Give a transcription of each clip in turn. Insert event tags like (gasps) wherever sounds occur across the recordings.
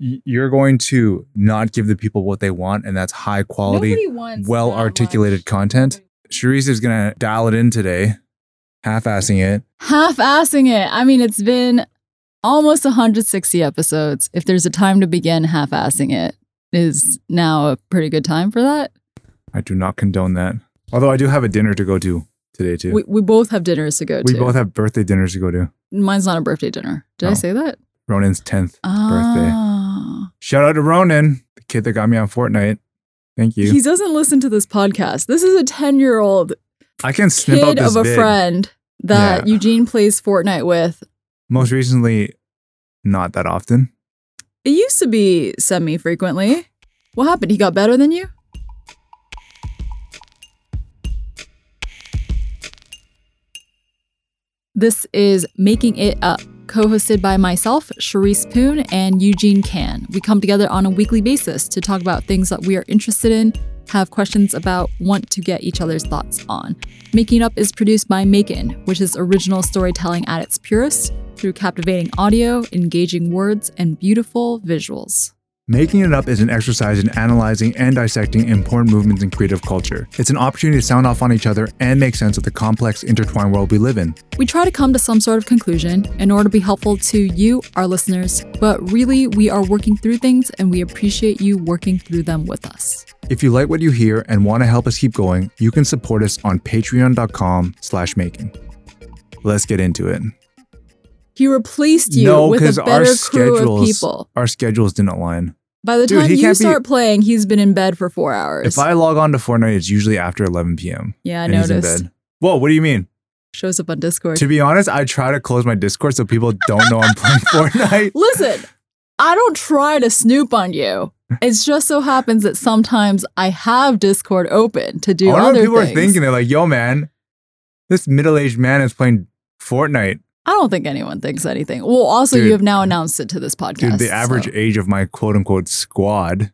you're going to not give the people what they want, and that's high quality, well articulated content. Sharice is gonna dial it in today, half-assing it. Half-assing it. I mean, it's been almost 160 episodes. If there's a time to begin half-assing it, is now a pretty good time for that. I do not condone that. Although I do have a dinner to go to today too. We, we both have dinners to go We to. We both have birthday dinners to go to. Mine's not a birthday dinner. Did I Oh. say that? Ronan's 10th. Shout out to Ronan, the kid that got me on Fortnite. Thank you. He doesn't listen to this podcast. This is a 10 year old I can snip kid of a vid. friend that Yeah. Eugene plays Fortnite with. Most recently, not that often. It used to be semi frequently. What happened? He got better than you? This is Making It Up, co hosted by myself, Sharice Poon, and Eugene Kan. We come together on a weekly basis to talk about things that we are interested in, have questions about, want to get each other's thoughts on. Making Up is produced by MAEKAN, which is original storytelling at its purest through captivating audio, engaging words, and beautiful visuals. Making It Up is an exercise in analyzing and dissecting important movements in creative culture. It's an opportunity to sound off on each other and make sense of the complex, intertwined world we live in. We try to come to some sort of conclusion in order to be helpful to you, our listeners, but really we are working through things and we appreciate you working through them with us. If you like what you hear and want to help us keep going, you can support us on patreon.com slash making. Let's get into it. He replaced you no, with because a our better crew of schedules, people. our schedules didn't align. By the Dude, time you can't be- start playing, he's been in bed for four hours. If I log on to Fortnite, it's usually after 11 p.m. yeah, I and he's in noticed. bed. Whoa, what do you mean? Shows up on Discord. To be honest, I try to close my Discord so people don't know I'm playing (laughs) Fortnite. Listen, I don't try to snoop on you. It just so happens that sometimes I have Discord open to do I wonder other people things. are thinking. They're like, yo, man, this middle aged man is playing Fortnite. I don't think anyone thinks anything. Well, also Dude. you have now announced it to this podcast. Dude, the average so- age of my quote unquote squad,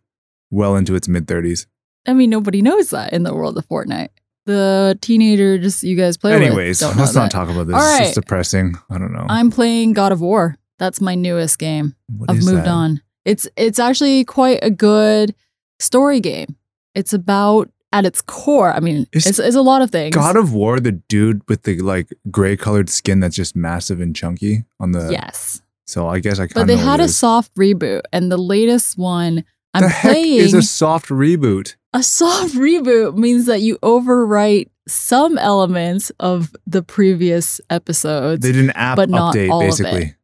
well into its mid 30s. I mean, nobody knows that in the world of Fortnite. The teenagers you guys play with. Anyways, don't let's not talk about this. All It's just depressing. I don't know. I'm playing God of War. That's my newest game. What I've moved that? on. It's it's actually quite a good story game. It's about at its core. I mean, Is it's, it's a lot of things. God of War, the dude with the like gray colored skin that's just massive and chunky on the. yes, So I guess I kind but they had a soft reboot, and the latest one I'm the heck playing. is a soft reboot? A soft reboot means that you overwrite some elements of the previous episodes. They did an app but not update, all of it. basically.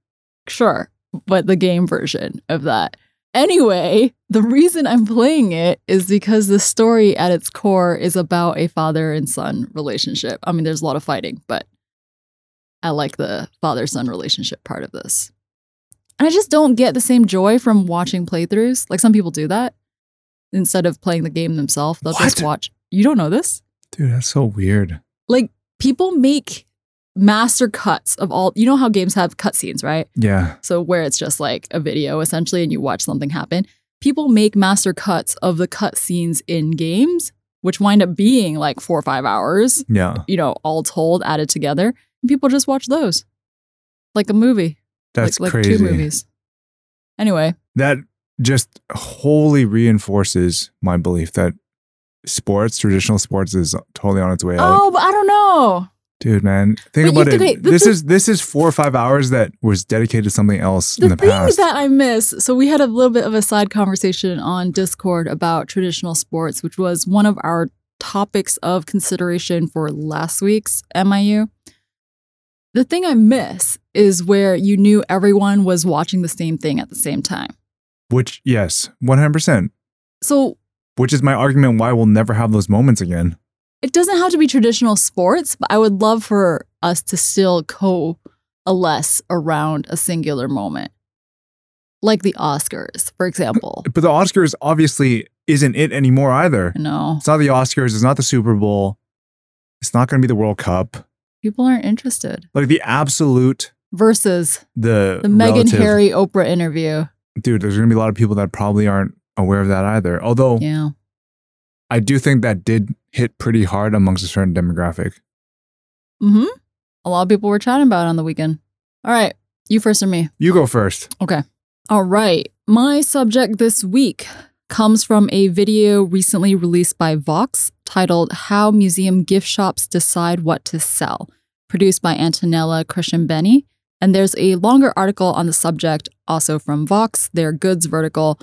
Sure, but the game version of that. Anyway, the reason I'm playing it is because the story at its core is about a father and son relationship. I mean, there's a lot of fighting, but I like the father son relationship part of this. And I just don't get the same joy from watching playthroughs. Like some people do that instead of playing the game themselves. They'll just watch. You don't know this? Dude, that's so weird. Like people make master cuts of all, you know how games have cutscenes, right? Yeah. So where it's just like a video essentially and you watch something happen. People make master cuts of the cutscenes in games, which wind up being like four or five hours, Yeah. you know, all told, added together. And people just watch those. Like a movie. That's like, crazy. like two movies. Anyway, That just wholly reinforces my belief that sports, traditional sports, is totally on its way out. oh, but I don't know. Dude, man, think But about it. this is this is four or five hours that was dedicated to something else The, in the thing past. that I miss, so we had a little bit of a side conversation on Discord about traditional sports, which was one of our topics of consideration for last week's MIU. The thing I miss is where you knew everyone was watching the same thing at the same time. Which, yes, one hundred percent. So Which is my argument why we'll never have those moments again. It doesn't have to be traditional sports, but I would love for us to still coalesce around a singular moment. Like the Oscars, for example. But the Oscars obviously isn't it anymore either. No. It's not the Oscars. It's not the Super Bowl. It's not going to be the World Cup. People aren't interested. Like the absolute Versus the the Meghan Harry Oprah interview. dude. There's going to be a lot of people that probably aren't aware of that either. Although Yeah. I do think that did hit pretty hard amongst a certain demographic. Mm-hmm. A lot of people were chatting about it on the weekend. All right. You first or me? You go first. Okay. All right. My subject this week comes from a video recently released by Vox titled How Museum Gift Shops Decide What to Sell, produced by Antonella Christian Benny. And there's a longer article on the subject, also from Vox, their goods vertical,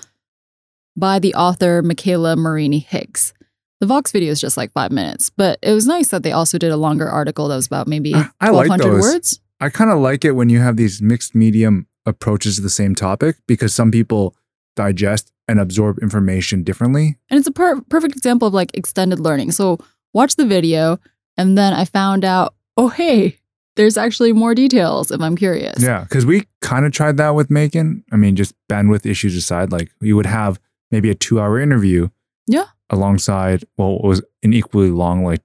by the author Michaela Marini Higgs. The Vox video is just like five minutes, but it was nice that they also did a longer article that was about maybe I like 1,200 those. words. I kind of like it when you have these mixed medium approaches to the same topic because some people digest and absorb information differently. And it's a per- perfect example of like extended learning. So watch the video, and then I found out, oh, hey, there's actually more details if I'm curious. Yeah, because we kind of tried that with MAEKAN. I mean, just bandwidth issues aside, like we would have maybe a two-hour interview. Yeah. Alongside, well, it was an equally long, like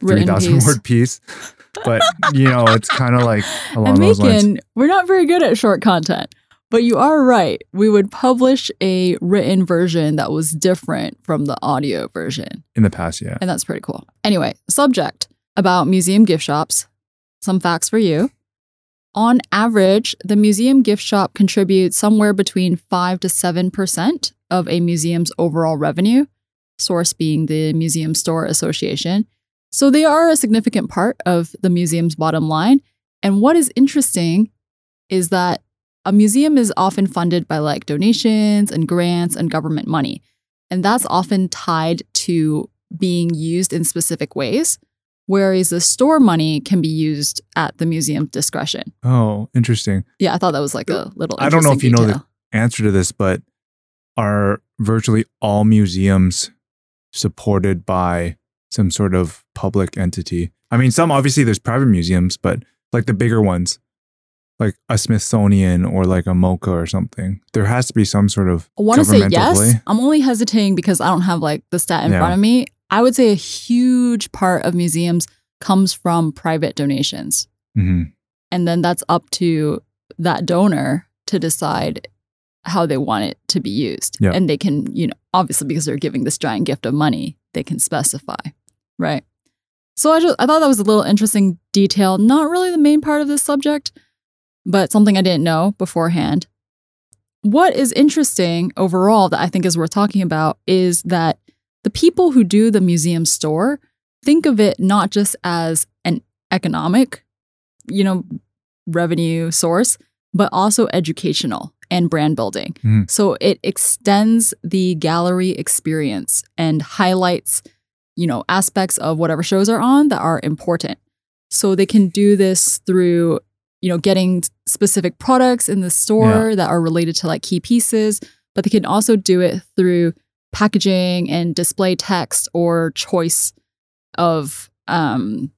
three thousand word piece. But you know, it's kind of like (laughs) along and those lines. MAEKAN, we're not very good at short content. But you are right. We would publish a written version that was different from the audio version. In the past, yeah. And that's pretty cool. Anyway, subject about museum gift shops. Some facts for you. On average, the museum gift shop contributes somewhere between 5 to 7% of a museum's overall revenue, source being the Museum Store Association. So they are a significant part of the museum's bottom line. And what is interesting is that a museum is often funded by like donations and grants and government money. And that's often tied to being used in specific ways, whereas the store money can be used at the museum's discretion. Oh, interesting. Yeah, I thought that was like a uh, little. I don't know if you know the answer to this, but are virtually all museums supported by some sort of public entity? I mean, some obviously there's private museums, but like the bigger ones, like a Smithsonian or like a MoCA or something, there has to be some sort of I want to say yes. play. I'm only hesitating because I don't have like the stat in Yeah. front of me. I would say a huge part of museums comes from private donations. Mhm. And then that's up to that donor to decide how they want it to be used. Yeah. And they can, you know, obviously because they're giving this giant gift of money, they can specify. Right. So I just I thought that was a little interesting detail, not really the main part of this subject, but something I didn't know beforehand. What is interesting overall that I think is worth talking about is that the people who do the museum store think of it not just as an economic, you know, revenue source, but also educational and brand building. Mhm. So it extends the gallery experience and highlights, you know, aspects of whatever shows are on that are important. So they can do this through, you know, getting specific products in the store that are related to like key pieces, but they can also do it through packaging and display text or choice of um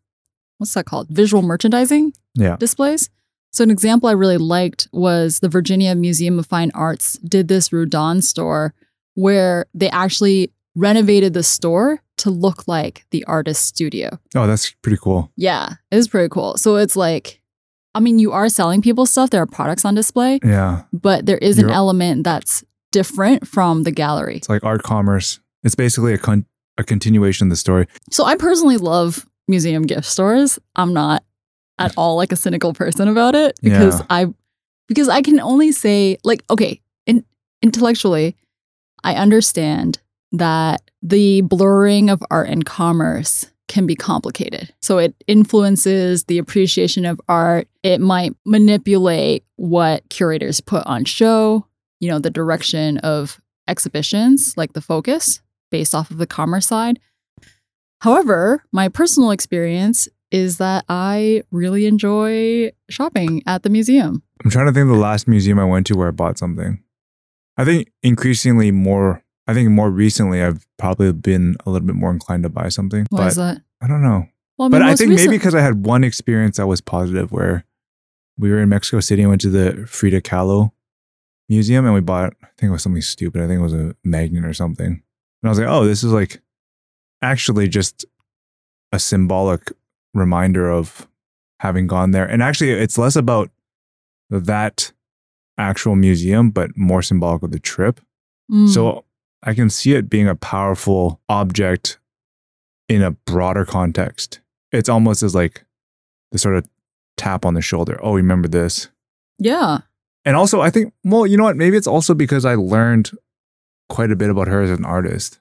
what's that called? Visual merchandising Yeah. displays. So an example I really liked was the Virginia Museum of Fine Arts did this Rodin store where they actually renovated the store to look like the artist's studio. Oh, that's pretty cool. Yeah, it was pretty cool. So it's like, I mean, you are selling people stuff. There are products on display, Yeah. but there is an You're- element that's different from the gallery. It's like art commerce. It's basically a con- a continuation of the story. So I personally love museum gift stores. I'm not at all like a cynical person about it because Yeah. I because I can only say like okay, in, intellectually I understand that the blurring of art and commerce can be complicated. So it influences the appreciation of art. It might manipulate what curators put on show, you know, the direction of exhibitions, like the focus based off of the commerce side. However, my personal experience is that I really enjoy shopping at the museum. I'm trying to think of the last museum I went to where I bought something. I think increasingly more, I think more recently, I've probably been a little bit more inclined to buy something. Why but is that? I don't know. Well, but I think recent- maybe because I had one experience that was positive where we were in Mexico City and went to the Frida Kahlo museum and we bought, I think it was something stupid. I think it was a magnet or something. And I was like, oh, this is like actually just a symbolic reminder of having gone there. And actually, it's less about that actual museum, but more symbolic of the trip. Mm, So I can see it being a powerful object in a broader context. It's almost as like the sort of tap on the shoulder. Oh, remember this? yeah, And also, I think, well, you know what? Maybe it's also because I learned quite a bit about her as an artist.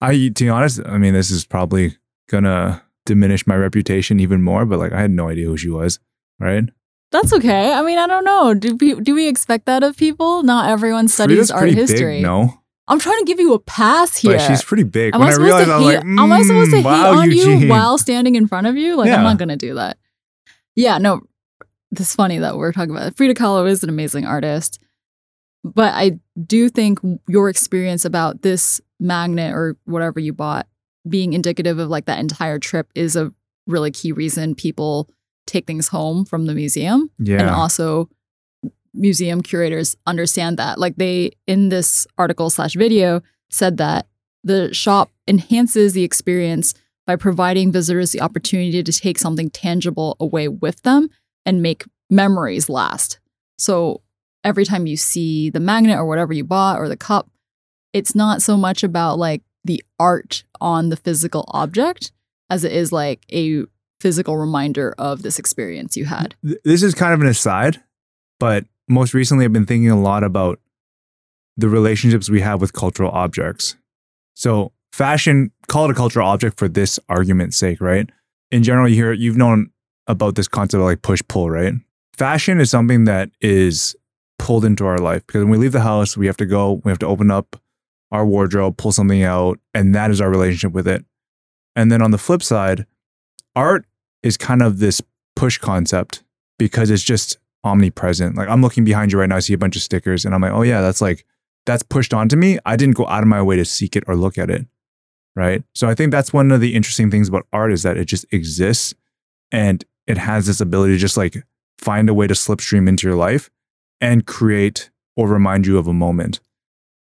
I, to be honest, I mean, this is probably gonna diminish my reputation even more, but like, I had no idea who she was, right? That's okay. I mean, I don't know. Do we, do we expect that of people? Not everyone studies Frida's art history. Big, no, I'm trying to give you a pass here. but she's pretty big. Am when I I, supposed realized, to I was like, am I supposed to "Mm, hate on Eugene. you while standing in front of you? Like, I'm not going to do that. Yeah, no, it's funny that we're talking about it. Frida Kahlo is an amazing artist. But I do think your experience about this magnet or whatever you bought being indicative of like that entire trip is a really key reason people take things home from the museum. Yeah, and also museum curators understand that. Like they in this article slash video said that the shop enhances the experience by providing visitors the opportunity to take something tangible away with them and make memories last. So every time you see the magnet or whatever you bought or the cup it's not so much about like the art on the physical object as it is like a physical reminder of this experience you had this is kind of an aside, but most recently I've been thinking a lot about the relationships we have with cultural objects. So, fashion, call it a cultural object for this argument's sake, right? In general, you hear you've known about this concept of like push pull, right? Fashion is something that is pulled into our life because when we leave the house, we have to go, we have to open up our wardrobe, pull something out, and that is our relationship with it. And then on the flip side, art is kind of this push concept because it's just omnipresent. Like I'm looking behind you right now, I see a bunch of stickers, and I'm like, oh yeah, that's like that's pushed onto me. I didn't go out of my way to seek it or look at it. Right. So I think that's one of the interesting things about art is that it just exists and it has this ability to just like find a way to slipstream into your life and create or remind you of a moment.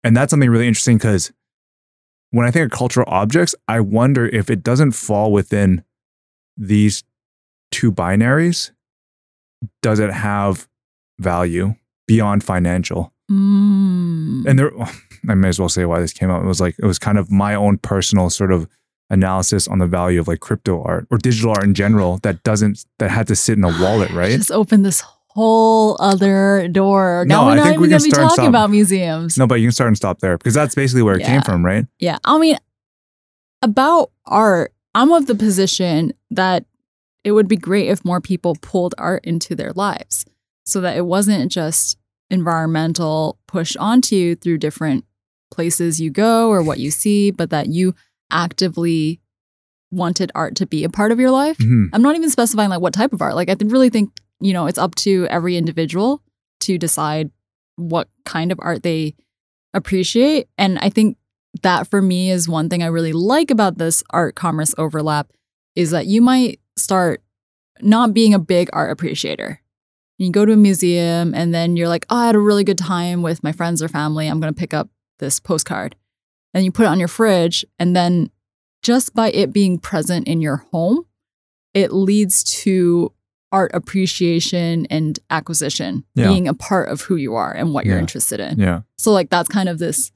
And that's something really interesting because when I think of cultural objects, I wonder if it doesn't fall within these two binaries, does it have value beyond financial? Mm. And there, (laughs) I may as well say why this came out. It was like, it was kind of my own personal sort of analysis on the value of like crypto art or digital art in general that doesn't, that had to sit in a wallet, (sighs) right? Just open this whole other door. Now No, we're I not think even we to be talking about museums. No, but you can start and stop there because that's basically where it Yeah. came from, right? Yeah. I mean, about art, I'm of the position that it would be great if more people pulled art into their lives so that it wasn't just environmental push onto you through different places you go or what you see, but that you actively wanted art to be a part of your life. Mhm. I'm not even specifying like what type of art. Like I really think, you know, it's up to every individual to decide what kind of art they appreciate. And I think that for me is one thing I really like about this art commerce overlap is that you might start not being a big art appreciator. You go to a museum and then you're like, oh, I had a really good time with my friends or family. I'm going to pick up this postcard. And you put it on your fridge. And then just by it being present in your home, it leads to art appreciation and acquisition Yeah. being a part of who you are and what you're Yeah. interested in. Yeah. So like that's kind of this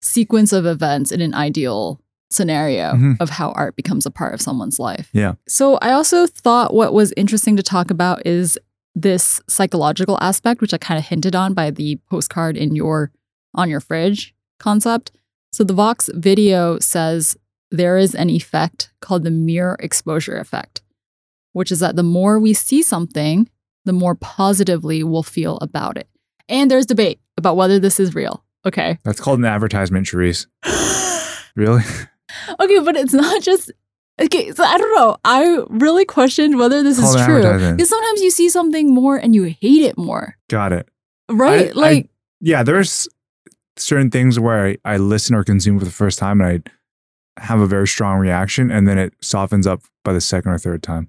sequence of events in an ideal scenario Mhm. of how art becomes a part of someone's life. Yeah. So I also thought what was interesting to talk about is this psychological aspect which I kind of hinted on by the postcard in your on your fridge concept. So the Vox video says there is an effect called the mere exposure effect, which is that the more we see something, the more positively we'll feel about it. And there's debate about whether this is real. Okay. That's called an advertisement, Charisse. (gasps) Really? okay, but it's not just okay. So I don't know. I really questioned whether this is true because sometimes you see something more and you hate it more, Got it. right? I- like, yeah, there's certain things where I, I listen or consume for the first time and I have a very strong reaction and then it softens up by the second or third time.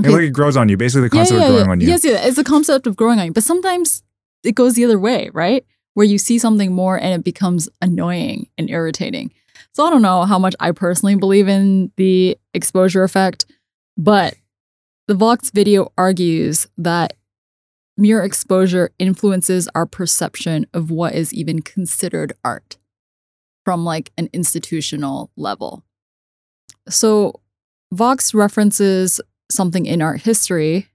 Okay, like it grows on you. Basically the concept yeah, of growing yeah. on you. Yes, yeah, it's the concept of growing on you. But sometimes it goes the other way, right? Where you see something more and it becomes annoying and irritating. So I don't know how much I personally believe in the exposure effect, but the Vox video argues that mere exposure influences our perception of what is even considered art from like an institutional level. So Vox references something in art history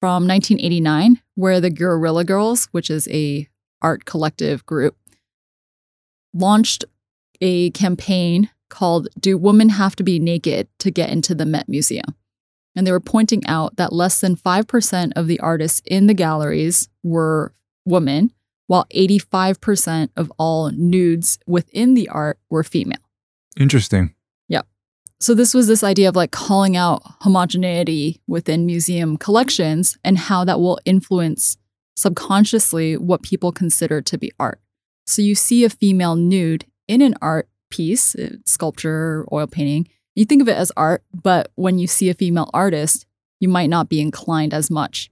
from 1989 where the Guerrilla Girls, which is a art collective group, launched a campaign called Do Women Have to Be Naked to Get into the Met Museum? And they were pointing out that less than 5% of the artists in the galleries were women, while 85% of all nudes within the art were female. Interesting. So this was this idea of like calling out homogeneity within museum collections and how that will influence subconsciously what people consider to be art. So you see a female nude in an art piece, uh, sculpture, oil painting, you think of it as art, but when you see a female artist, you might not be inclined as much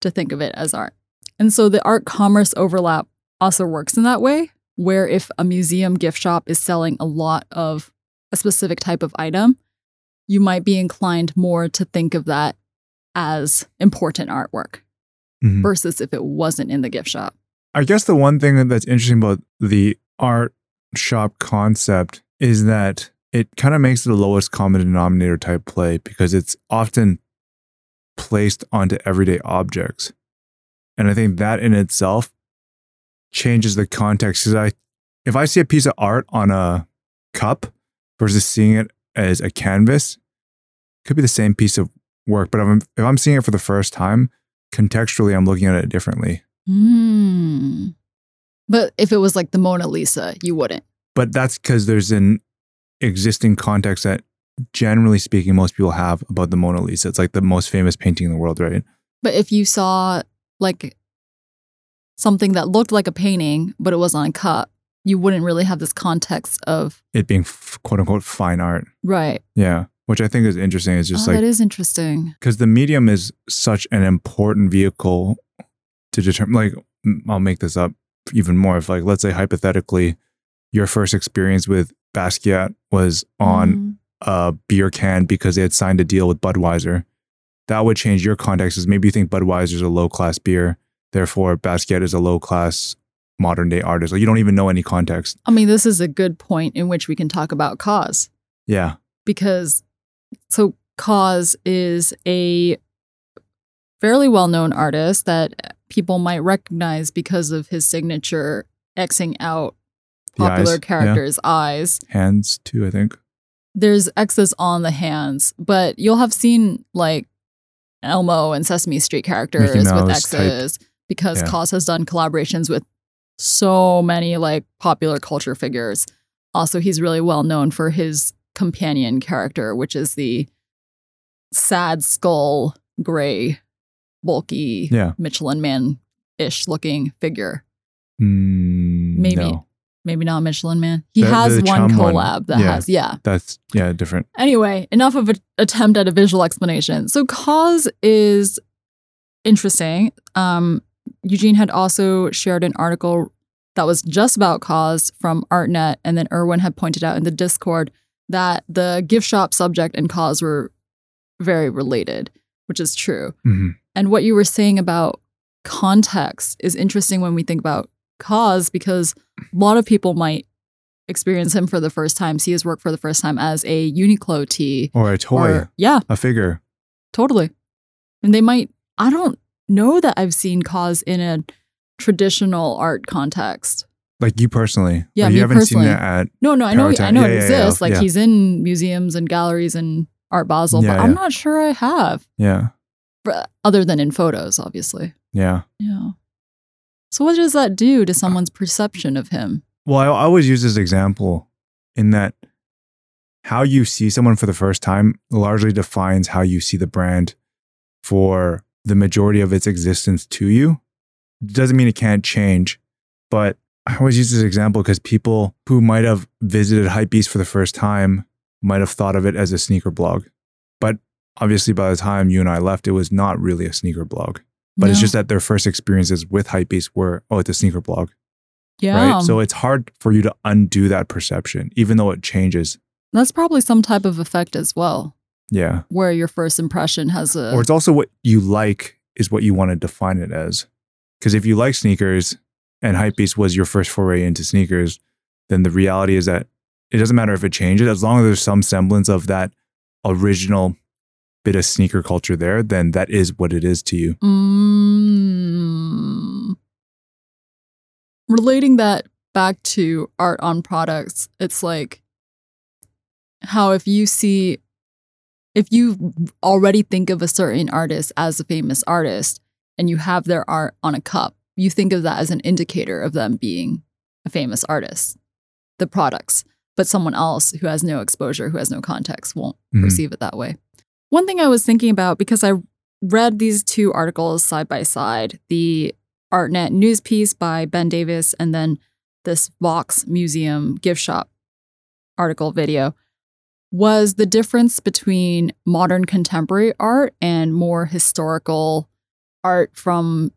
to think of it as art. And so the art commerce overlap also works in that way, where if a museum gift shop is selling a lot of a specific type of item, you might be inclined more to think of that as important artwork Mhm. versus if it wasn't in the gift shop. I guess the one thing that's interesting about the art shop concept is that it kind of makes it the lowest common denominator type play because it's often placed onto everyday objects. And I think that in itself changes the context. Because I, if I see a piece of art on a cup versus seeing it as a canvas, could be the same piece of work. But if I'm, if I'm seeing it for the first time, contextually, I'm looking at it differently. Mm. But if it was like the Mona Lisa, you wouldn't. but that's because there's an existing context that generally speaking most people have about the mona lisa it's like the most famous painting in the world right But if you saw like something that looked like a painting, but it was on a cup, you wouldn't really have this context of it being f- quote unquote fine art right. yeah which i think is interesting it's just oh, like that is interesting. because the medium is such an important vehicle to determine like I'll make this up even more if like let's say hypothetically your first experience with basquiat was on Mm. a beer can because they had signed a deal with Budweiser, that would change your context. Is maybe you think Budweiser is a low class beer, therefore Basquiat is a low class modern day artist. Like you don't even know any context. I mean, this is a good point in which we can talk about KAWS Yeah, because so KAWS is a fairly well-known artist that people might recognize because of his signature Xing out The eyes, popular yeah. characters' eyes. hands too. I think. There's X's on the hands, but you'll have seen like Elmo and Sesame Street characters with Mouse type. X's because Yeah. KAWS has done collaborations with so many like popular culture figures. Also, he's really well known for his companion character, which is the sad skull, gray, bulky Yeah. Michelin man ish looking figure. Mm, Maybe. no. Maybe not Michelin man. He The- has the one Chum one. collab that Yeah. has, yeah. That's yeah different. Anyway, enough of an attempt at a visual explanation. So KAWS is interesting. Um, Eugene had also shared an article that was just about KAWS from ArtNet, and then Erwin had pointed out in the Discord that the gift shop subject and KAWS were very related, which is true. Mhm. And what you were saying about context is interesting when we think about KAWS because a lot of people might experience him for the first time, see his work for the first time as a Uniqlo tee. Or a toy, Or, yeah, a figure. totally. And they might, I don't know that I've seen KAWS in a traditional art context. Like you personally. Yeah, Like, you haven't personally. seen that at No, no, I know, I know Yeah, it yeah, yeah, exists. like yeah. he's in museums and galleries and Art Basel, but I'm not sure I have, yeah other than in photos, obviously. yeah. Yeah. So what does that do to someone's perception of him? Well, I always use this example in that how you see someone for the first time largely defines how you see the brand for the majority of its existence to you. Doesn't mean it can't change, but I always use this example because people who might have visited Hypebeast for the first time might have thought of it as a sneaker blog. But obviously, by the time you and I left, it was not really a sneaker blog. But it's just that their first experiences with Hypebeast were, oh, it's a sneaker blog yeah. right? So it's hard for you to undo that perception, even though it changes. That's probably some type of effect as well, Yeah. where your first impression has a. Or it's also what you like is what you want to define it as. Because if you like sneakers and Hypebeast was your first foray into sneakers, then the reality is that it doesn't matter if it changes, as long as there's some semblance of that original bit of sneaker culture there, then that is what it is to you. Mm. Relating that back to art on products, it's like how if you see, if you already think of a certain artist as a famous artist and you have their art on a cup, you think of that as an indicator of them being a famous artist, the products. But someone else who has no exposure, who has no context, won't Mhm. perceive it that way. One thing I was thinking about because I read these two articles side by side the ArtNet news piece by Ben Davis and then this Vox Museum gift shop article video was the difference between modern contemporary art and more historical art from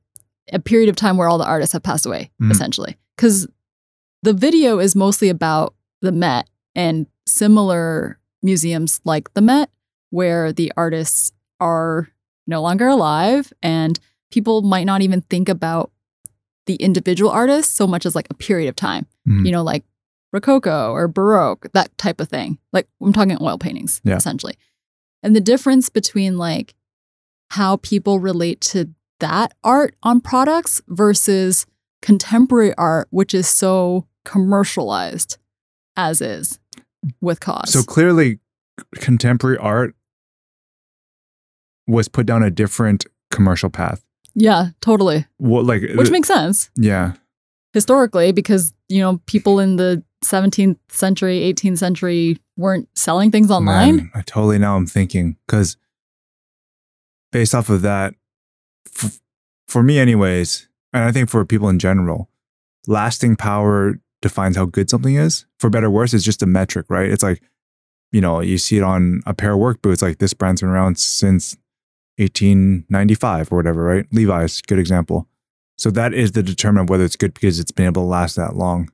a period of time where all the artists have passed away, Mhm. essentially. Because the video is mostly about the Met and similar museums like the Met, where the artists are no longer alive and people might not even think about the individual artists so much as like a period of time Mhm. you know like rococo or baroque that type of thing. Like i'm talking oil paintings Yeah. essentially. And the difference between like how people relate to that art on products versus contemporary art which is so commercialized as is with KAWS. So clearly, contemporary art was put down a different commercial path. yeah totally. What like which uh, makes sense. Yeah. Historically because you know people in the 17th century 18th century weren't selling things online Man, I totally now I'm thinking because based off of that, f- for me anyways, and I think for people in general, lasting power defines how good something is. For better or worse, it's just a metric, right? It's like you know you see it on a pair of work boots, like this brand's been around since 1895 or whatever, right? Levi's, good example. So that is the determinant of whether it's good because it's been able to last that long.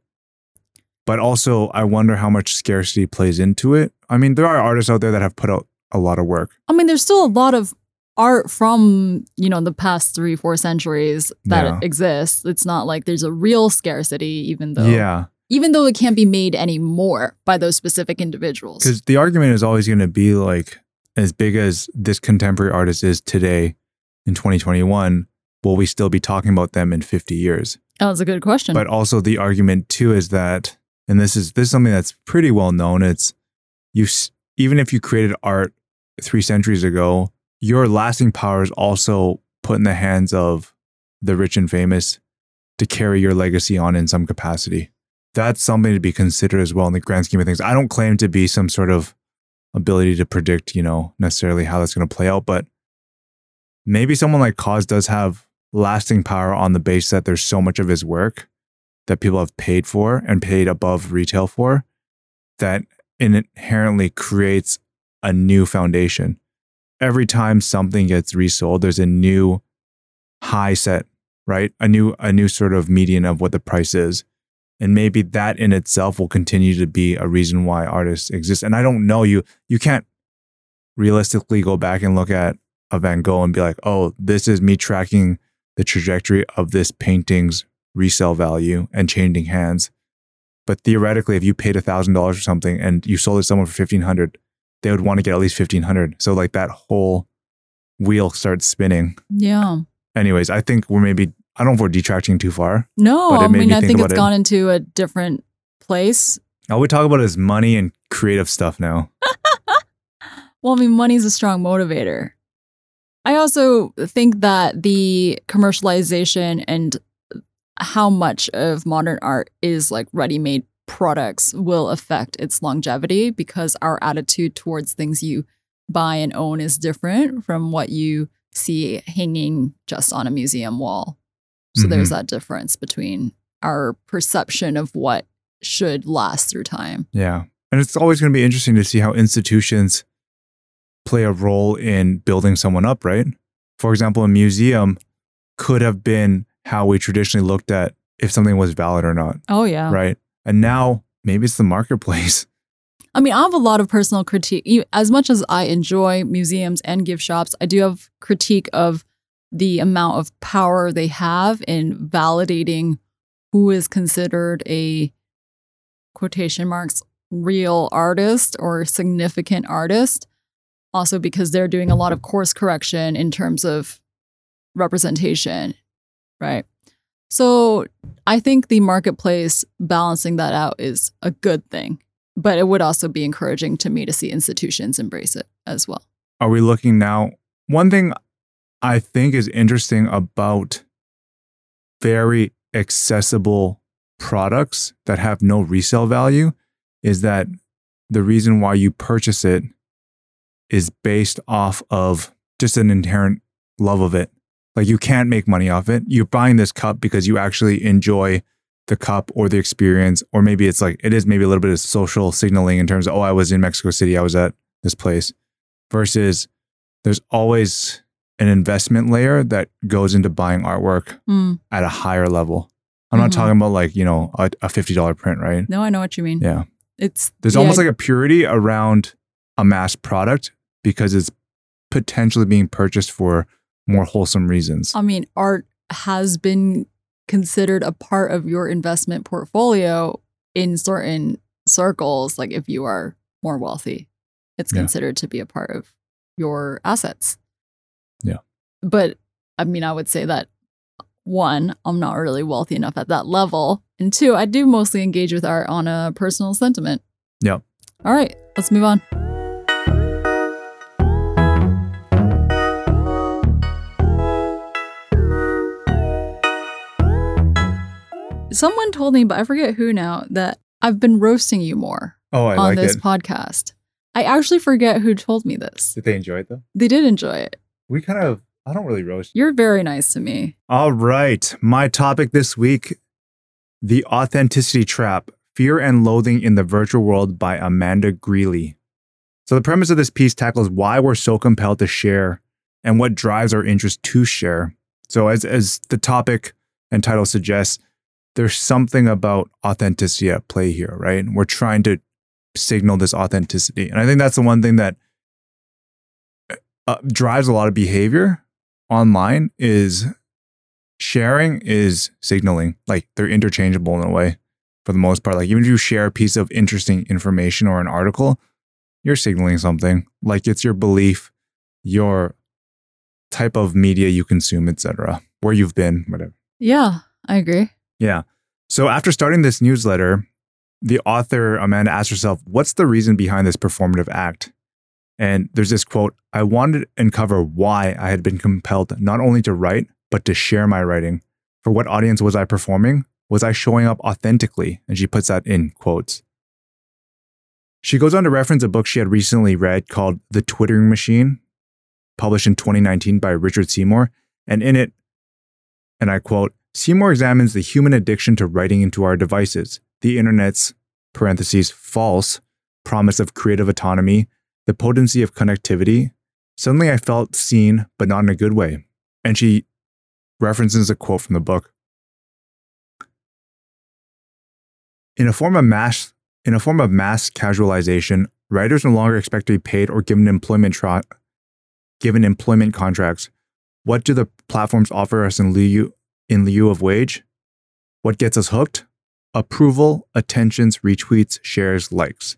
But also, I wonder how much scarcity plays into it. I mean, there are artists out there that have put out a lot of work. I mean, there's still a lot of art from, you know, the past three, four centuries that Yeah. exists. It's not like there's a real scarcity, even though Yeah. even though it can't be made anymore by those specific individuals. Because the argument is always going to be like, as big as this contemporary artist is today in 2021, will we still be talking about them in 50 years? That was a good question. But also the argument too is that, and this is this is something that's pretty well known. It's you even if you created art three centuries ago, your lasting power is also put in the hands of the rich and famous to carry your legacy on in some capacity. That's something to be considered as well in the grand scheme of things. I don't claim to be some sort of ability to predict, you know, necessarily how that's going to play out, but maybe someone like KAWS does have lasting power on the base that there's so much of his work that people have paid for and paid above retail for that inherently creates a new foundation. Every time something gets resold, there's a new high set, right? A new a new sort of median of what the price is. And maybe that in itself will continue to be a reason why artists exist. And I don't know you you can't realistically go back and look at a Van Gogh and be like, "Oh, this is me tracking the trajectory of this painting's resale value and changing hands. But theoretically, if you paid thousand dollars for something and you sold it to someone for fifteen hundred, they would want to get at least fifteen hundred. So like that whole wheel starts spinning. yeah. Anyways, I think we're maybe I don't know if we're detracting too far. No, I mean me I think think it's it. gone into a different place. All we talk about is money and creative stuff now. (laughs) Well, I mean, money's a strong motivator. I also think that the commercialization and how much of modern art is like ready made products will affect its longevity because our attitude towards things you buy and own is different from what you see hanging just on a museum wall. So mm-hmm. there's that difference between our perception of what should last through time. Yeah. And it's always going to be interesting to see how institutions play a role in building someone up, right? For example, a museum could have been how we traditionally looked at if something was valid or not, Oh, yeah. right? And now maybe it's the marketplace. (laughs) I mean, I have a lot of personal critique. As much as I enjoy museums and gift shops, I do have critique of the amount of power they have in validating who is considered a quotation marks real artist or significant artist. also because they're doing a lot of course correction in terms of representation, right? So I think the marketplace balancing that out is a good thing, but it would also be encouraging to me to see institutions embrace it as well. Are we looking now? One thing I think is interesting about very accessible products that have no resale value is that the reason why you purchase it is based off of just an inherent love of it. Like you can't make money off it. You're buying this cup because you actually enjoy the cup or the experience, or maybe it's like it is maybe a little bit of social signaling in terms of, oh, I was in Mexico City, I was at this place, versus there's always an investment layer that goes into buying artwork Mm. at a higher level. I'm not Mhm. talking about like, you know, a, a $50 print, right? No, I know what you mean. Yeah. It's There's the almost like a purity around a mass product because it's potentially being purchased for more wholesome reasons. I mean, art has been considered a part of your investment portfolio in certain circles. Like if you are more wealthy, it's Yeah. considered to be a part of your assets. Yeah. But I mean, I would say that one, I'm not really wealthy enough at that level. And two, I do mostly engage with art on a personal sentiment. Yeah. All right, let's move on. Someone told me, but I forget who now, that I've been roasting you more Oh, I on like this it. podcast. I actually forget who told me this. Did they enjoy it though? They did enjoy it. We kind of, I don't really roast. You're very nice to me. All right. My topic this week The Authenticity Trap Fear and Loathing in the Virtual World by Amanda Greeley. So, the premise of this piece tackles why we're so compelled to share and what drives our interest to share. So, as, as the topic and title suggests, there's something about authenticity at play here, right? We're trying to signal this authenticity. And I think that's the one thing that uh, drives a lot of behavior online is sharing is signaling. Like they're interchangeable in a way for the most part. Like even if you share a piece of interesting information or an article, you're signaling something. Like it's your belief, your type of media you consume, etc. Where you've been, whatever. Yeah, I agree. Yeah. So after starting this newsletter, the author Amanda asked herself, "What's the reason behind this performative act?" And there's this quote, I wanted to uncover why I had been compelled not only to write, but to share my writing. For what audience was I performing? Was I showing up authentically? And she puts that in quotes. She goes on to reference a book she had recently read called The Twittering Machine, published in 2019 by Richard Seymour. And in it, and I quote, Seymour examines the human addiction to writing into our devices, the internet's parentheses false promise of creative autonomy, the potency of connectivity. Suddenly I felt seen, but not in a good way. And she references a quote from the book. In a form of mass in a form of mass casualization, writers no longer expect to be paid or given employment tra- given employment contracts. What do the platforms offer us in lieu in lieu of wage? What gets us hooked? Approval, attentions, retweets, shares, likes.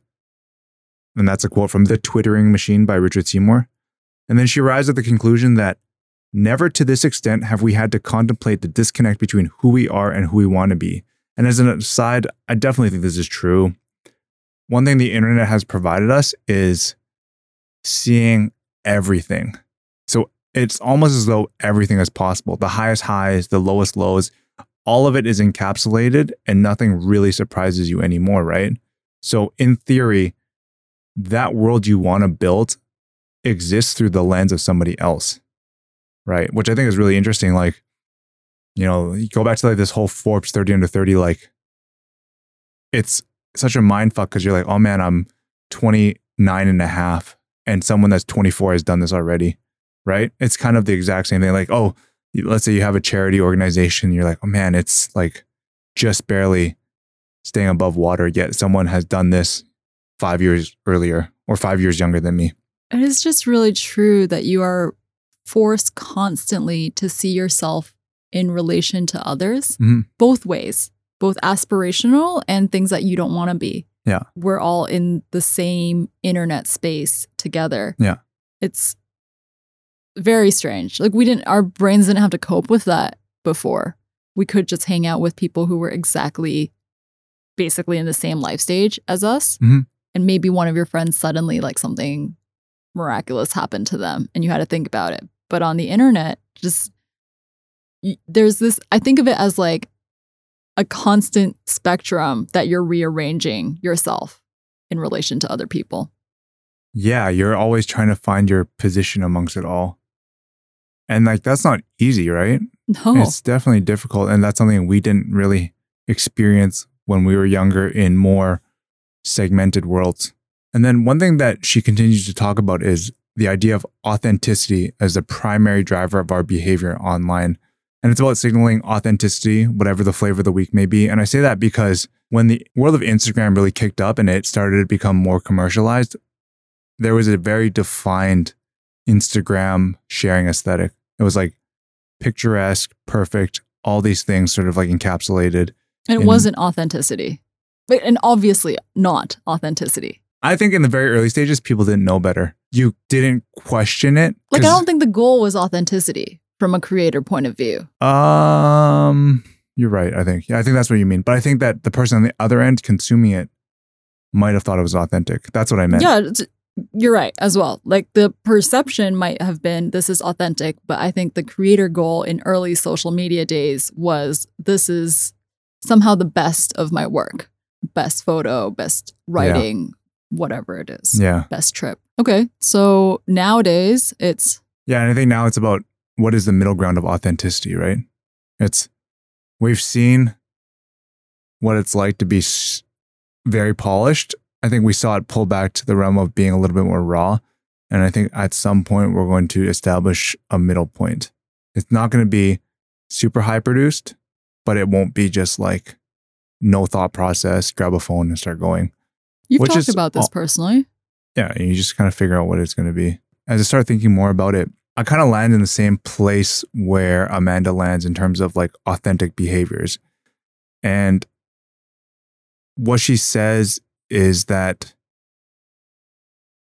And that's a quote from The Twittering Machine by Richard Seymour. And then she arrives at the conclusion that never to this extent have we had to contemplate the disconnect between who we are and who we want to be. And as an aside, I definitely think this is true. One thing the internet has provided us is seeing everything. It's almost as though everything is possible. The highest highs, the lowest lows, all of it is encapsulated and nothing really surprises you anymore, right? So, in theory, that world you want to build exists through the lens of somebody else, right? Which I think is really interesting. Like, you know, you go back to like this whole Forbes 30 under 30, like, it's such a mind fuck because you're like, oh man, I'm 29 and a half, and someone that's 24 has done this already, right? It's kind of the exact same thing. Like, oh, let's say you have a charity organization, you're like, oh man, it's like just barely staying above water, yet someone has done this five years earlier or five years younger than me. It is just really true that you are forced constantly to see yourself in relation to others, Mhm. both ways, both aspirational and things that you don't want to be. Yeah. We're all in the same internet space together. Yeah. It's very strange. Like we didn't our brains didn't have to cope with that before. We could just hang out with people who were exactly basically in the same life stage as us. Mhm. And maybe one of your friends suddenly like something miraculous happened to them and you had to think about it. But on the internet, just there's this I think of it as like a constant spectrum that you're rearranging yourself in relation to other people. Yeah, you're always trying to find your position amongst it all. And like that's not easy, right? No. It's definitely difficult. And that's something we didn't really experience when we were younger in more segmented worlds. And then one thing that she continues to talk about is the idea of authenticity as the primary driver of our behavior online. And it's about signaling authenticity, whatever the flavor of the week may be. And I say that because when the world of Instagram really kicked up and it started to become more commercialized, there was a very defined Instagram sharing aesthetic. It was like picturesque, perfect, all these things sort of like encapsulated. and it in- wasn't authenticity. But and obviously not authenticity. I think in the very early stages, people didn't know better. You didn't question it. Like I don't think the goal was authenticity from a creator point of view. Um, you're right. I think. Yeah, I think that's what you mean. But I think that the person on the other end consuming it might have thought it was authentic. That's what I meant. Yeah, you're right as well. Like the perception might have been this is authentic, but I think the creator goal in early social media days was this is somehow the best of my work. Best photo, best writing, whatever it is. Yeah. Best trip. Okay. So nowadays it's Yeah. And I think now it's about what is the middle ground of authenticity, right? It's, we've seen what it's like to be very polished. I think we saw it pull back to the realm of being a little bit more raw. And I think at some point we're going to establish a middle point. It's not going to be super high produced, but it won't be just like no thought process, grab a phone and start going. you've Which talked is about this all- personally. Yeah, and you just kind of figure out what it's going to be. As I start thinking more about it, I kind of land in the same place where Amanda lands in terms of like authentic behaviors. And what she says is that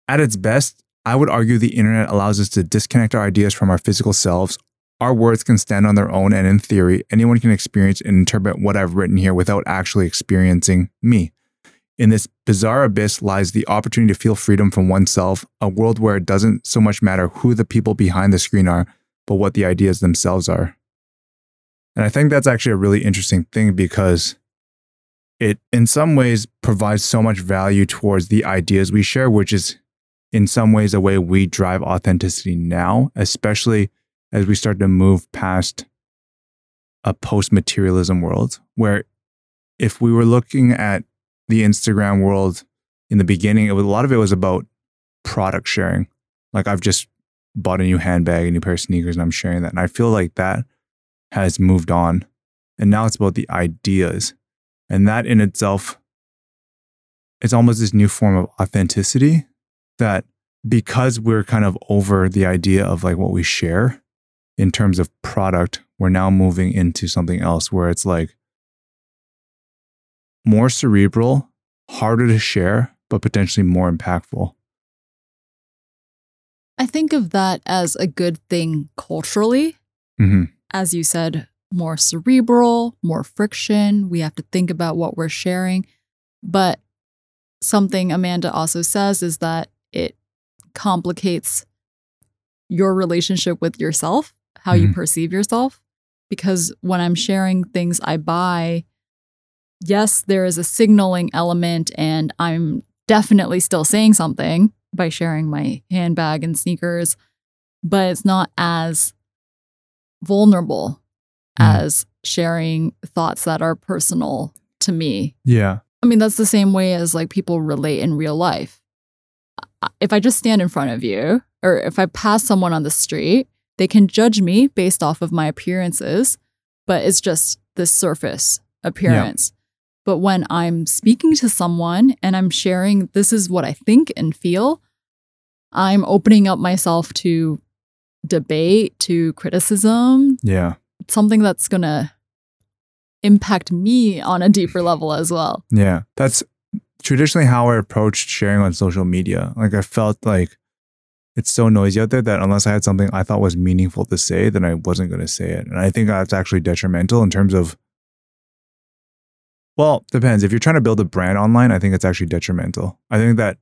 at its best, I would argue the internet allows us to disconnect our ideas from our physical selves. Our words can stand on their own, and in theory, anyone can experience and interpret what I've written here without actually experiencing me. In this bizarre abyss lies the opportunity to feel freedom from oneself, a world where it doesn't so much matter who the people behind the screen are, but what the ideas themselves are. And I think that's actually a really interesting thing because it, in some ways, provides so much value towards the ideas we share, which is in some ways a way we drive authenticity now, especially as we start to move past a post materialism world where if we were looking at the Instagram world in the beginning, was, a lot of it was about product sharing. Like I've just bought a new handbag, a new pair of sneakers, and I'm sharing that. And I feel like that has moved on. And now it's about the ideas. And that in itself is almost this new form of authenticity that because we're kind of over the idea of like what we share in terms of product, we're now moving into something else where it's like more cerebral, harder to share, but potentially more impactful. I think of that as a good thing culturally. hmm As you said, more cerebral, more friction. We have to think about what we're sharing. But something Amanda also says is that it complicates your relationship with yourself, how you Mhm. perceive yourself. Because when I'm sharing things I buy, yes, there is a signaling element, and I'm definitely still saying something by sharing my handbag and sneakers, but it's not as vulnerable Mhm. as sharing thoughts that are personal to me. Yeah. I mean, that's the same way as like people relate in real life. If I just stand in front of you, or if I pass someone on the street, they can judge me based off of my appearances, but it's just the surface appearance. But when I'm speaking to someone and I'm sharing, this is what I think and feel, I'm opening up myself to debate, to criticism, Yeah. Something that's going to impact me on a deeper level as well. Yeah. That's traditionally how I approached sharing on social media. Like I felt like it's so noisy out there that unless I had something I thought was meaningful to say, then I wasn't going to say it. And I think that's actually detrimental in terms of, well, depends. If you're trying to build a brand online, I think it's actually detrimental. I think that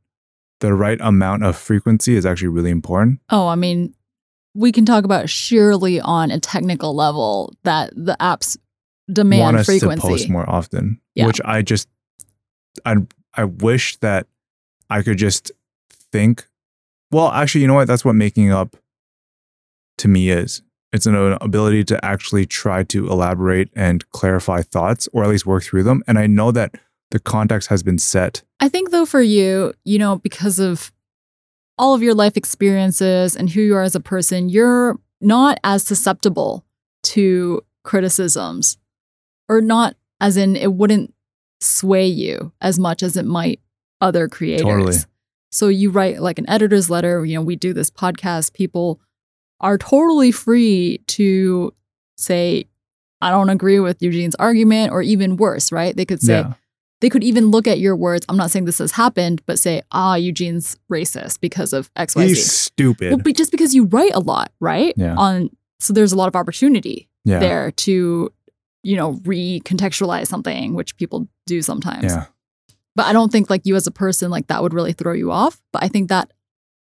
the right amount of frequency is actually really important. Oh, I mean, we can talk about surely on a technical level that the apps demand want us frequency. to post more often, Yeah. which I just, I, I wish that I could just think. Well, actually, you know what? That's what making up to me is. It's an ability to actually try to elaborate and clarify thoughts, or at least work through them. And I know that the context has been set. I think though for you, you know, because of all of your life experiences and who you are as a person, you're not as susceptible to criticisms or not as in it wouldn't sway you as much as it might other creators. Totally. So you write like an editor's letter, you know, we do this podcast, people are totally free to say I don't agree with Eugene's argument or even worse, right? They could say yeah. They could even look at your words. I'm not saying this has happened, but say, ah, Eugene's racist because of XYZ. He's stupid. Well, but just because you write a lot, right? Yeah. On so there's a lot of opportunity yeah. there to, you know, recontextualize something, which people do sometimes. Yeah. But I don't think like you as a person, like that would really throw you off. But I think that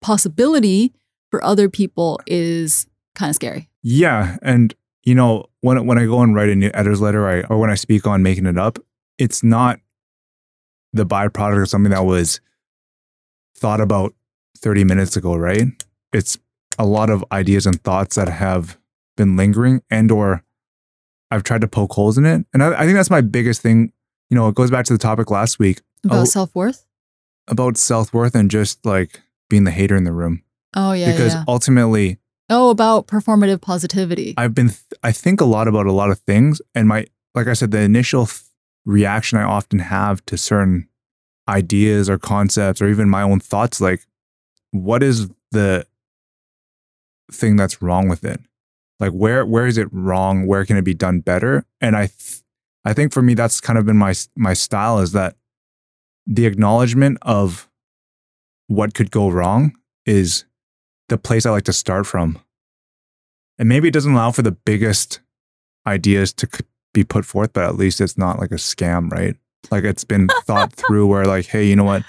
possibility for other people is kind of scary. Yeah, and you know when when I go and write a new editor's letter, I, or when I speak on making it up, it's not the byproduct of something that was thought about thirty minutes ago, right? It's a lot of ideas and thoughts that have been lingering, and or I've tried to poke holes in it, and I, I think that's my biggest thing. You know, it goes back to the topic last week About self worth. about self worth and just like being the hater in the room, Oh yeah. because yeah. ultimately Oh, about performative positivity. I've been, th- I think a lot about a lot of things. And my, like I said, the initial th- reaction I often have to certain ideas or concepts or even my own thoughts, like, what is the thing that's wrong with it? Like, where, where is it wrong? Where can it be done better? And I, th- I think for me, that's kind of been my, my style is that the acknowledgement of what could go wrong is the place I like to start from. And maybe it doesn't allow for the biggest ideas to c- be put forth, but at least it's not like a scam, right? Like it's been thought (laughs) through where, like, hey, you know what?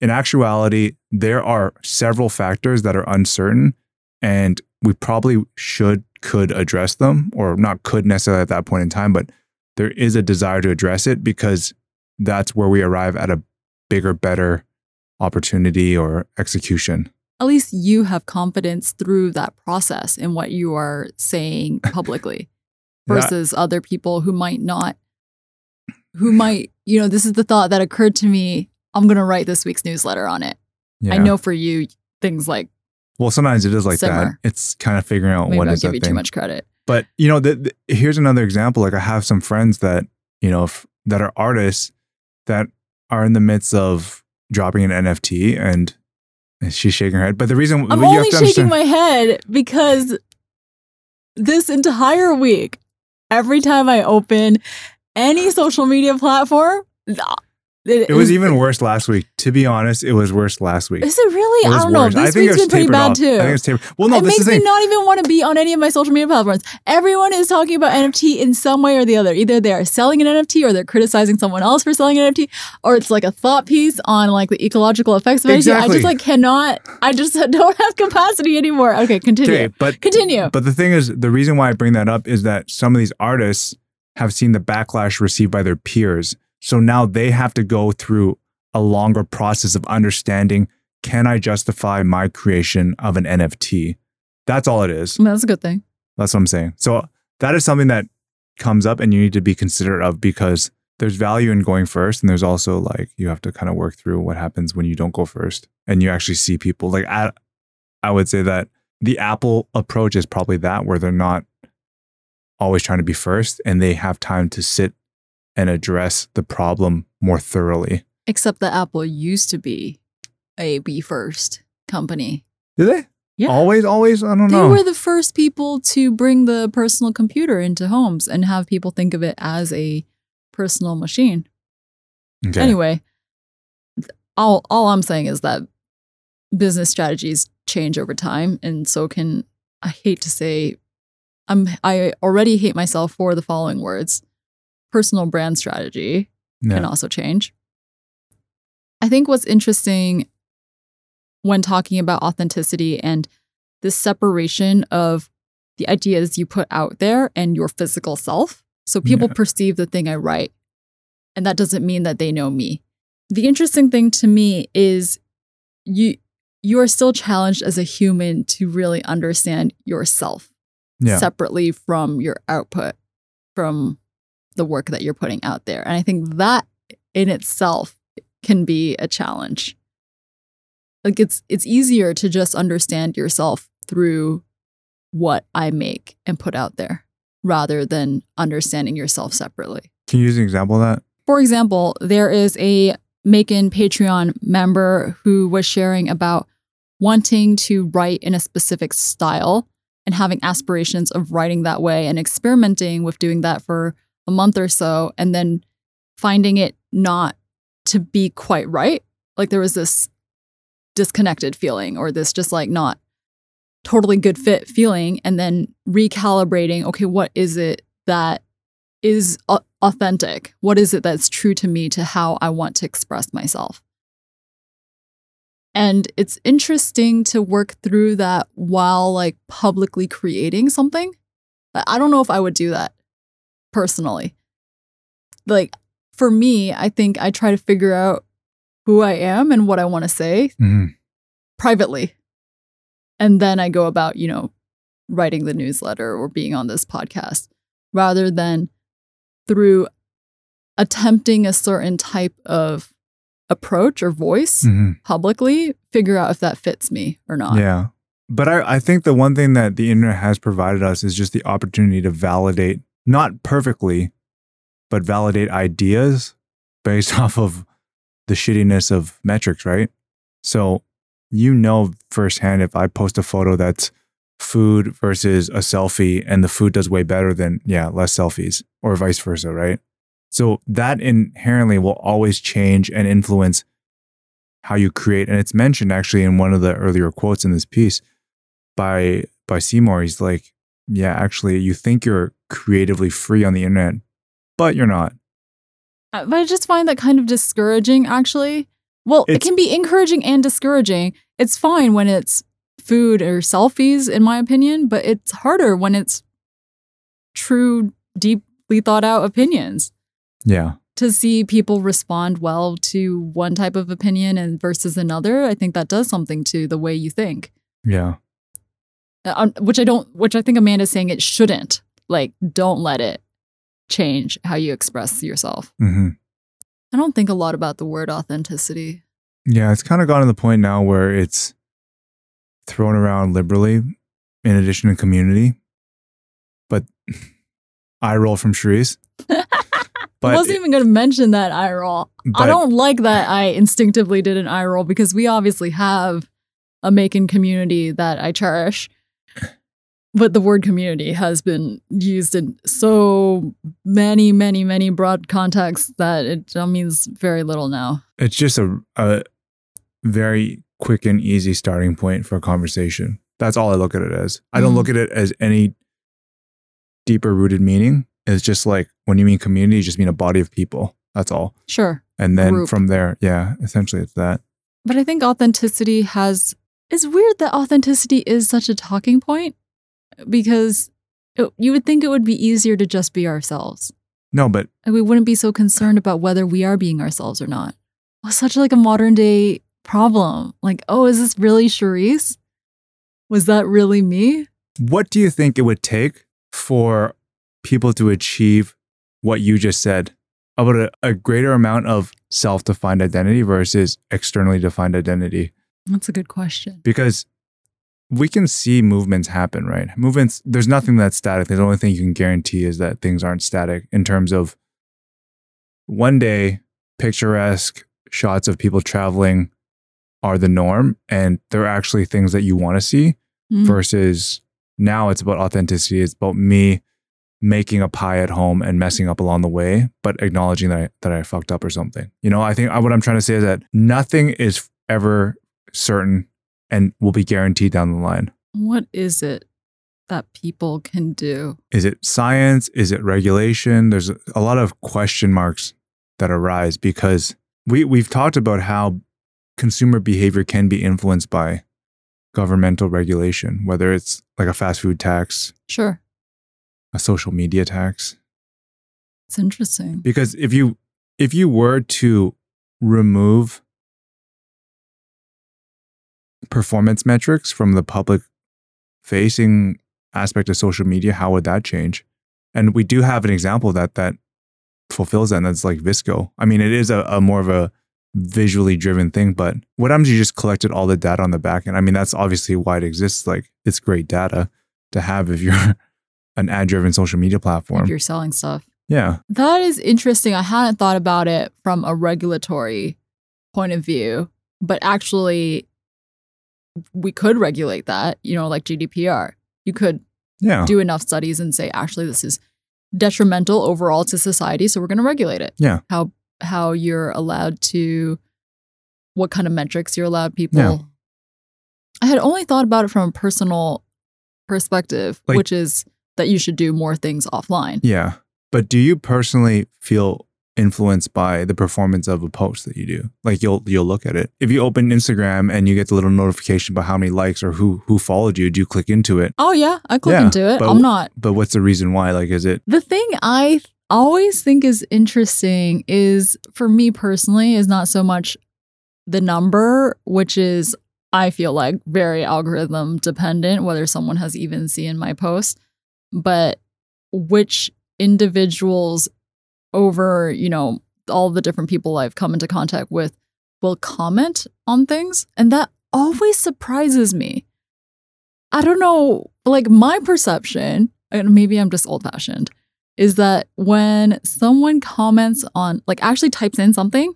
In actuality, there are several factors that are uncertain, and we probably should, could address them, or not could necessarily at that point in time, but there is a desire to address it because that's where we arrive at a bigger, better opportunity or execution. At least you have confidence through that process in what you are saying publicly Yeah. versus other people who might not, who might, you know, this is the thought that occurred to me. I'm going to write this week's newsletter on it. I know for you, things like Well, sometimes it is like that. It's kind of figuring out maybe what I'll is give you thing. too much credit. But you know, the, the- here's another example. Like I have some friends that you know f- that are artists that are in the midst of dropping an NFT, and she's shaking her head. But the reason I'm only shaking my head because this entire week, every time I open any social media platform, it was even worse last week. To be honest, it was worse last week. Is it really? It I don't know. worse. This I think week's been pretty bad off. too. I think it's tapered. Well, no, it this makes is me thing. not even want to be on any of my social media platforms. Everyone is talking about NFT in some way or the other. Either they are selling an NFT or they're criticizing someone else for selling an NFT, or it's like a thought piece on like the ecological effects of NFT. I just like cannot. I just (laughs) don't have capacity anymore. Okay, continue. Okay, but Continue. But the thing is, the reason why I bring that up is that some of these artists have seen the backlash received by their peers. So now they have to go through a longer process of understanding can I justify my creation of an NFT? That's all it is. That's a good thing. That's what I'm saying. So that is something that comes up and you need to be considerate of because there's value in going first. And there's also like you have to kind of work through what happens when you don't go first and you actually see people. Like I, I would say that the Apple approach is probably that where they're not always trying to be first and they have time to sit and address the problem more thoroughly. Except that Apple used to be a be first company. Do they? Yeah. Always, always? I don't They know. They were the first people to bring the personal computer into homes and have people think of it as a personal machine. okay. Anyway, all all I'm saying is that business strategies change over time and so can I hate to say I'm I already hate myself for the following words. Personal brand strategy Yeah. can also change. I think what's interesting when talking about authenticity and this separation of the ideas you put out there and your physical self. So people Yeah. perceive the thing I write, and that doesn't mean that they know me. The interesting thing to me is you you are still challenged as a human to really understand yourself Yeah. separately from your output from the work that you're putting out there. And I think that in itself can be a challenge. Like it's it's easier to just understand yourself through what I make and put out there rather than understanding yourself separately. Can you use an example of that? For example, there is a MAEKAN Patreon member who was sharing about wanting to write in a specific style and having aspirations of writing that way and experimenting with doing that for a month or so and then finding it not to be quite right. Like there was this disconnected feeling or this just like not totally good fit feeling and then recalibrating okay what is it that is authentic? What is it that's true to me to how i want to express myself? And it's interesting to work through that while like publicly creating something. I- don't know if i would do that personally like for me i think i try to figure out who i am and what i want to say Mhm. privately. And then I go about, you know, writing the newsletter or being on this podcast rather than through attempting a certain type of approach or voice Mhm. publicly, figure out if that fits me or not. Yeah. But I, I think the one thing that the internet has provided us is just the opportunity to validate, not perfectly, but validate ideas based (laughs) off of the shittiness of metrics, right? So you know firsthand if I post a photo that's food versus a selfie and the food does way better than, yeah, less selfies or vice versa, right? So that inherently will always change and influence how you create. And it's mentioned actually in one of the earlier quotes in this piece by by Seymour. He's like, yeah, actually, you think you're creatively free on the internet, but you're not. Uh, But I just find that kind of discouraging, actually. Well, it can be encouraging and discouraging. It's fine when it's food or selfies, in my opinion, but it's harder when it's true, deeply thought out opinions. Yeah. To see people respond well to one type of opinion and versus another, I think that does something to the way you think. Yeah. Uh, which I don't, which I think Amanda's saying it shouldn't. Like, don't let it change how you express yourself. hmm I don't think a lot about the word authenticity. Yeah. It's kind of gotten to the point now where it's thrown around liberally in addition to community. But (laughs) I roll from Charisse. (laughs) I wasn't even going to mention that eye roll. I don't like that I instinctively did an eye roll because we obviously have a MAEKAN community that I cherish. But the word community has been used in so many, many, many broad contexts that it means very little now. it's just a, a very quick and easy starting point for a conversation. That's all I look at it as. I don't Mhm. look at it as any deeper rooted meaning. It's just like when you mean community, you just mean a body of people. That's all. Sure. And then Group. from there, yeah, essentially it's that. But I think authenticity has. It's weird that authenticity is such a talking point because it, you would think it would be easier to just be ourselves. No, but And we wouldn't be so concerned about whether we are being ourselves or not. Well, such like a modern day problem. Like, oh, is this really Charisse? Was that really me? what do you think it would take for people to achieve what you just said about a, a greater amount of self defined identity versus externally defined identity? That's a good question. because we can see movements happen, right? Movements, there's nothing that's static. The only thing you can guarantee is that things aren't static in terms of one day, picturesque shots of people traveling are the norm, and they're actually things that you want to see Mm. versus now it's about authenticity. It's about me making a pie at home and messing up along the way, but acknowledging that I, that I fucked up or something. You know, I think I, what I'm trying to say is that nothing is ever certain and will be guaranteed down the line. What is it that people can do? Is it science? Is it regulation? There's a lot of question marks that arise because we, we've talked about how consumer behavior can be influenced by governmental regulation, whether it's like a fast food tax, Sure. a social media tax. It's interesting. Because if you if you were to remove performance metrics from the public facing aspect of social media, how would that change? And we do have an example that that fulfills that, and that's like VSCO. I mean, it is a, a more of a visually driven thing, but what happens you just collected all the data on the back end? I mean, that's obviously why it exists. Like it's great data to have if you're (laughs) an ad driven social media platform. If you're selling stuff. Yeah. That is interesting. I hadn't thought about it from a regulatory point of view, but actually, we could regulate that, you know, like GDPR. You could Yeah. do enough studies and say, actually, this is detrimental overall to society. So we're going to regulate it. Yeah. How, how you're allowed to, what kind of metrics you're allowed people. Yeah. I had only thought about it from a personal perspective, Like- which is that you should do more things offline. Yeah. But do you personally feel influenced by the performance of a post that you do? Like you'll you'll look at it. If you open Instagram and you get the little notification about how many likes or who who followed you, do you click into it? Oh, yeah. I click Yeah, into it. but- I'm not But what's the reason why? Like is it The thing I always think is interesting is for me personally is not so much the number, which is I feel like very algorithm dependent, whether someone has even seen my post, but which individuals over, you know, all the different people I've come into contact with will comment on things. And that always surprises me. I don't know, like my perception, and maybe I'm just old fashioned, is that when someone comments on, like, actually types in something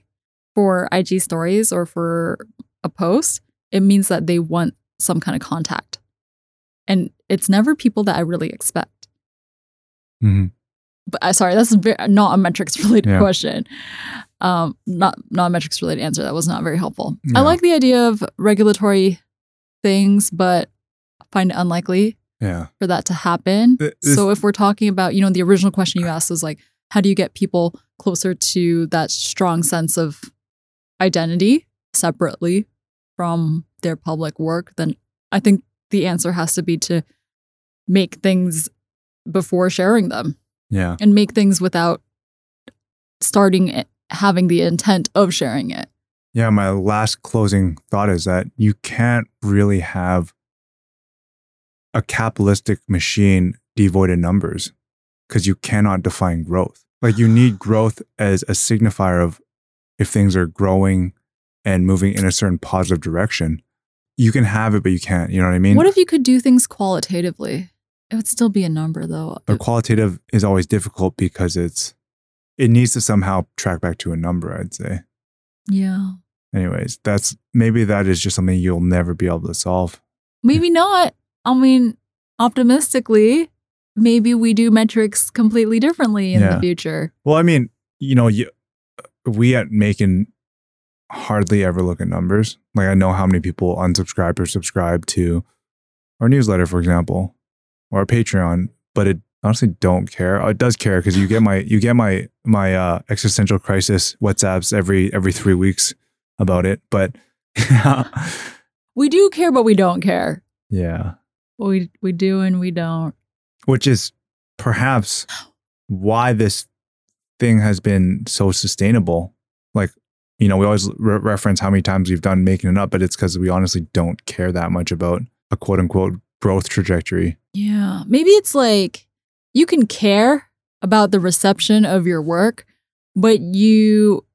for IG stories or for a post, it means that they want some kind of contact. And it's never people that I really expect. Mhm. But I sorry, that's not a metrics (laughs) related Yeah. question. Um, not not a metrics related answer. That was not very helpful. Yeah. I like the idea of regulatory things, but I find it unlikely yeah. for that to happen. So if we're talking about, you know, the original question you asked was like, how do you get people closer to that strong sense of identity separately from their public work? Then I think the answer has to be to make things before sharing them Yeah. and make things without starting it, having the intent of sharing it. Yeah, my last closing thought is that you can't really have a capitalistic machine devoid of numbers because you cannot define growth. Like you need (sighs) growth as a signifier of if things are growing and moving in a certain positive direction. You can have it, but you can't. You know what I mean? what if you could do things qualitatively? It would still be a number though. but qualitative is always difficult because it's it needs to somehow track back to a number, I'd say. yeah. Anyways, that's maybe that is just something you'll never be able to solve. Maybe not. I mean, optimistically, maybe we do metrics completely differently in Yeah. the future. Well, I mean, you know, you, we at MAEKAN hardly ever look at numbers. Like I know how many people unsubscribe or subscribe to our newsletter, for example, or our Patreon, but it honestly don't care. It does care because you get my you get my my uh, existential crisis WhatsApps every every three weeks about it. But (laughs) We do care, but we don't care. yeah, We we do and we don't. which is perhaps why this thing has been so sustainable. Like, you know, we always re- reference how many times we've done making it up, but it's because we honestly don't care that much about a quote unquote growth trajectory. Yeah. Maybe it's like you can care about the reception of your work, but you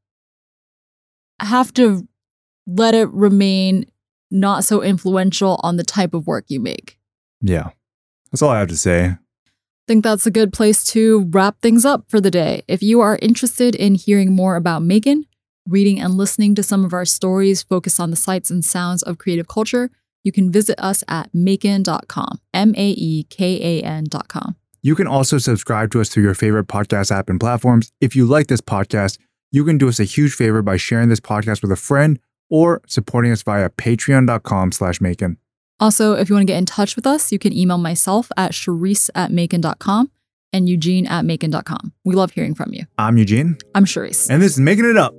have to let it remain not so influential on the type of work you make. Yeah. That's all I have to say. I think that's a good place to wrap things up for the day. If you are interested in hearing more about MAEKAN, reading and listening to some of our stories focused on the sights and sounds of creative culture, you can visit us at maekan.com, M A E K A N.com. You can also subscribe to us through your favorite podcast app and platforms. If you like this podcast, you can do us a huge favor by sharing this podcast with a friend or supporting us via patreon.com slash maekan. Also, if you want to get in touch with us, you can email myself at Charisse at maekan.com and Eugene at maekan.com. We love hearing from you. I'm Eugene, I'm Charisse. and this is Making It Up.